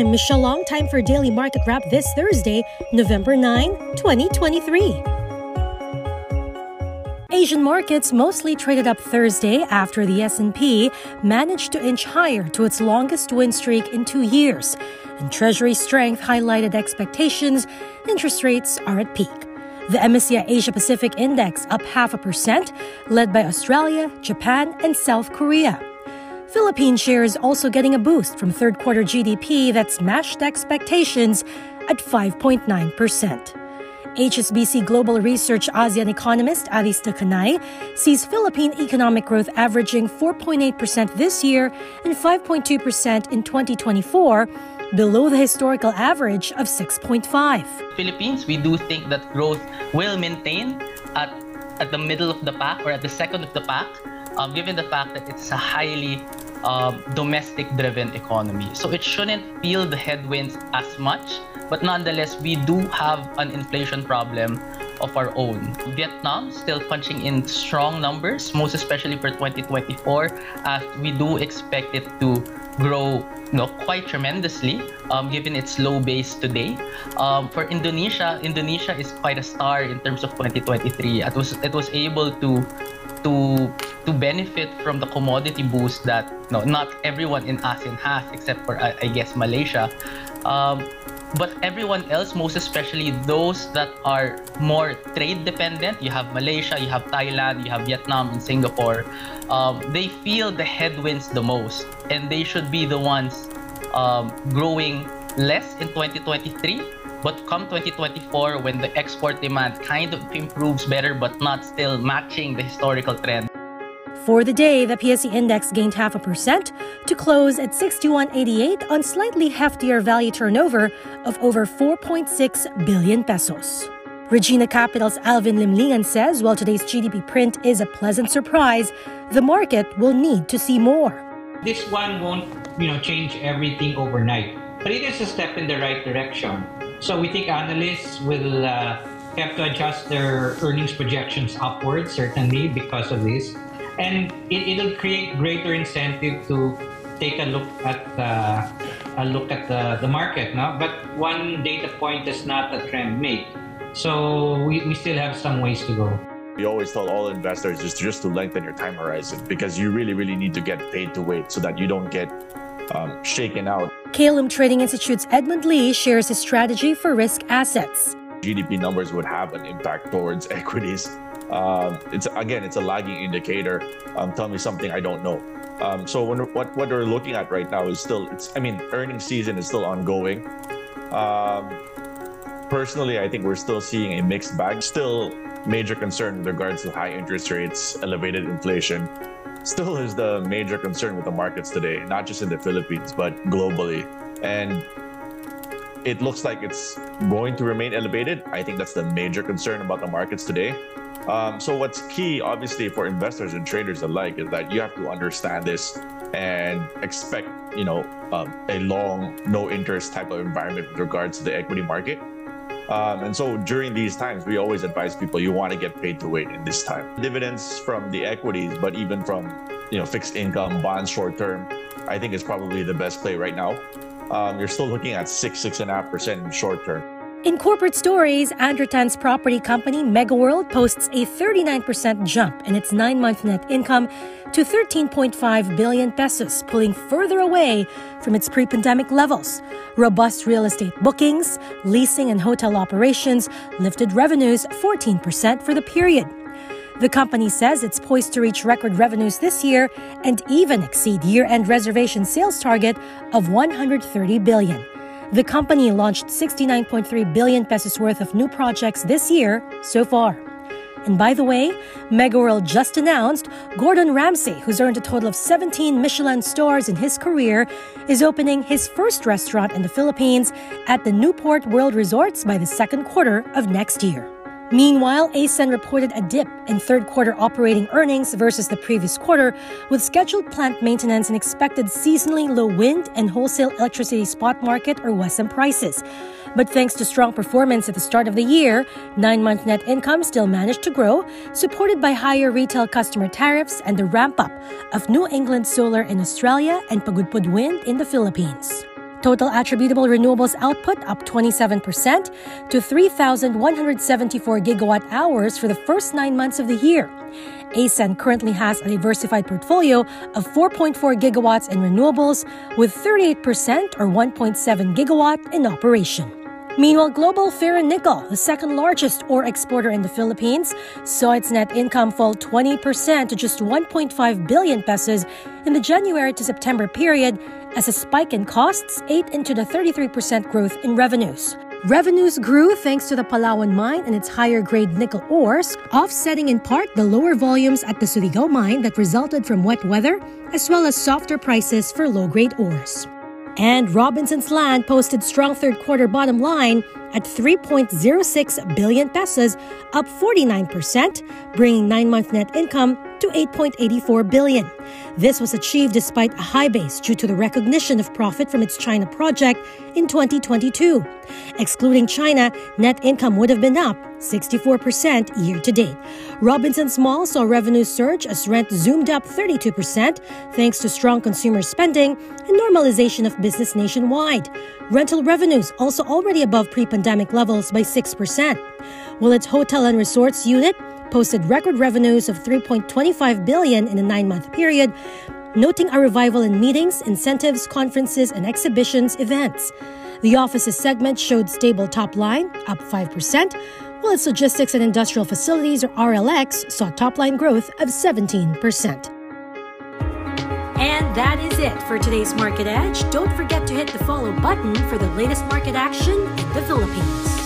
I'm Michelle Ong. Time for Daily Market Wrap this Thursday, November 9, 2023. Asian markets mostly traded up Thursday after the S&P managed to inch higher to its longest win streak in 2 years. And Treasury strength highlighted expectations interest rates are at peak. The MSCI Asia Pacific Index up half a percent, led by Australia, Japan, and South Korea. Philippine shares also getting a boost from third quarter GDP that smashed expectations at 5.9%. HSBC Global Research ASEAN economist Aris Dacanay sees Philippine economic growth averaging 4.8% this year and 5.2% in 2024, below the historical average of 6.5. Philippines, we do think that growth will maintain at, at the middle of the pack or at the second of the pack um, given the fact that it's a highly um, domestic driven economy. So it shouldn't feel the headwinds as much, but nonetheless, we do have an inflation problem of our own. Vietnam still punching in strong numbers, most especially for 2024, as we do expect it to grow you know, quite tremendously um, given its low base today. Um, for Indonesia, Indonesia is quite a star in terms of 2023. It was it was able to to to benefit from the commodity boost that no, not everyone in ASEAN has, except for I, I guess Malaysia. Um, but everyone else, most especially those that are more trade dependent, you have Malaysia, you have Thailand, you have Vietnam and Singapore, um, they feel the headwinds the most, and they should be the ones um, growing less in 2023 but come 2024, when the export demand kind of improves better but not still matching the historical trend. For the day, the PSE index gained half a percent to close at 61.88 on slightly heftier value turnover of over 4.6 billion pesos. Regina Capital's Alvin Limlingan says while today's GDP print is a pleasant surprise, the market will need to see more. This one won't, you know, change everything overnight, but it is a step in the right direction. So we think analysts will uh, have to adjust their earnings projections upwards, certainly because of this. And it, will create greater incentive to take a look at uh, a look at the, the market. No? But one data point is not a trend make. So we, we still have some ways to go. We always tell all investors just, just to lengthen your time horizon because you really, really need to get paid to wait so that you don't get um, shaken out. KLM Trading Institute's Edmund Lee shares his strategy for risk assets. GDP numbers would have an impact towards equities. Um, it's again, it's a lagging indicator. Um, tell me something I don't know. Um, so when, what what we're looking at right now is still, it's I mean, earnings season is still ongoing. Um, personally, I think we're still seeing a mixed bag. Still, major concern with regards to high interest rates, elevated inflation, still is the major concern with the markets today, not just in the Philippines, but globally. And it looks like it's going to remain elevated. I think that's the major concern about the markets today. Um, so what's key, obviously, for investors and traders alike, is that you have to understand this and expect, you know, um, a long, no interest type of environment with regards to the equity market. Um, and so during these times, we always advise people you want to get paid to wait in this time. Dividends from the equities, but even from you know fixed income, bonds, short term, I think is probably the best play right now. Um, you're still looking at six, six and a half percent in short term. In corporate stories, Andrew Tan's property company Megaworld posts a 39% jump in its nine month net income to 13.5 billion pesos, pulling further away from its pre pandemic levels. Robust real estate bookings, leasing, and hotel operations lifted revenues 14% for the period. The company says it's poised to reach record revenues this year and even exceed year end reservation sales target of 130 billion. The company launched 69.3 billion pesos worth of new projects this year so far. And by the way, Megaworld just announced Gordon Ramsay, who's earned a total of 17 Michelin stars in his career, is opening his first restaurant in the Philippines at the Newport World Resorts by the second quarter of next year. Meanwhile, ACEN reported a dip in third quarter operating earnings versus the previous quarter, with scheduled plant maintenance and expected seasonally low wind and wholesale electricity spot market or WESM prices. But thanks to strong performance at the start of the year, nine month net income still managed to grow, supported by higher retail customer tariffs and the ramp up of New England Solar in Australia and Pagudpud Wind in the Philippines. Total attributable renewables output up 27% to 3,174 gigawatt hours for the first nine months of the year. ACEN currently has a diversified portfolio of 4.4 gigawatts in renewables, with 38% or 1.7 gigawatt in operation. Meanwhile, Global Ferronickel, the second largest ore exporter in the Philippines, saw its net income fall 20% to just 1.5 billion pesos in the January to September period as a spike in costs ate into the 33% growth in revenues. Revenues grew thanks to the Palawan mine and its higher grade nickel ores, offsetting in part the lower volumes at the Surigao mine that resulted from wet weather, as well as softer prices for low grade ores. And Robinsons Land posted strong third quarter bottom line at 3.06 billion pesos, up 49%, bringing nine month net income to 8.84 billion. This was achieved despite a high base due to the recognition of profit from its China project in 2022. Excluding China, net income would have been up 64% year to date. Robinson's Mall saw revenue surge as rent zoomed up 32% thanks to strong consumer spending and normalization of business nationwide. Rental revenues also already above pre-pandemic levels by 6%, while its hotel and resorts unit posted record revenues of 3.25 billion in a 9-month period, noting a revival in meetings, incentives, conferences, and exhibitions events. The offices segment showed stable top line, up 5%, while its logistics and industrial facilities, or RLX, saw top line growth of 17%. And that is it for today's Market Edge. Don't forget to hit the follow button for the latest market action in the Philippines.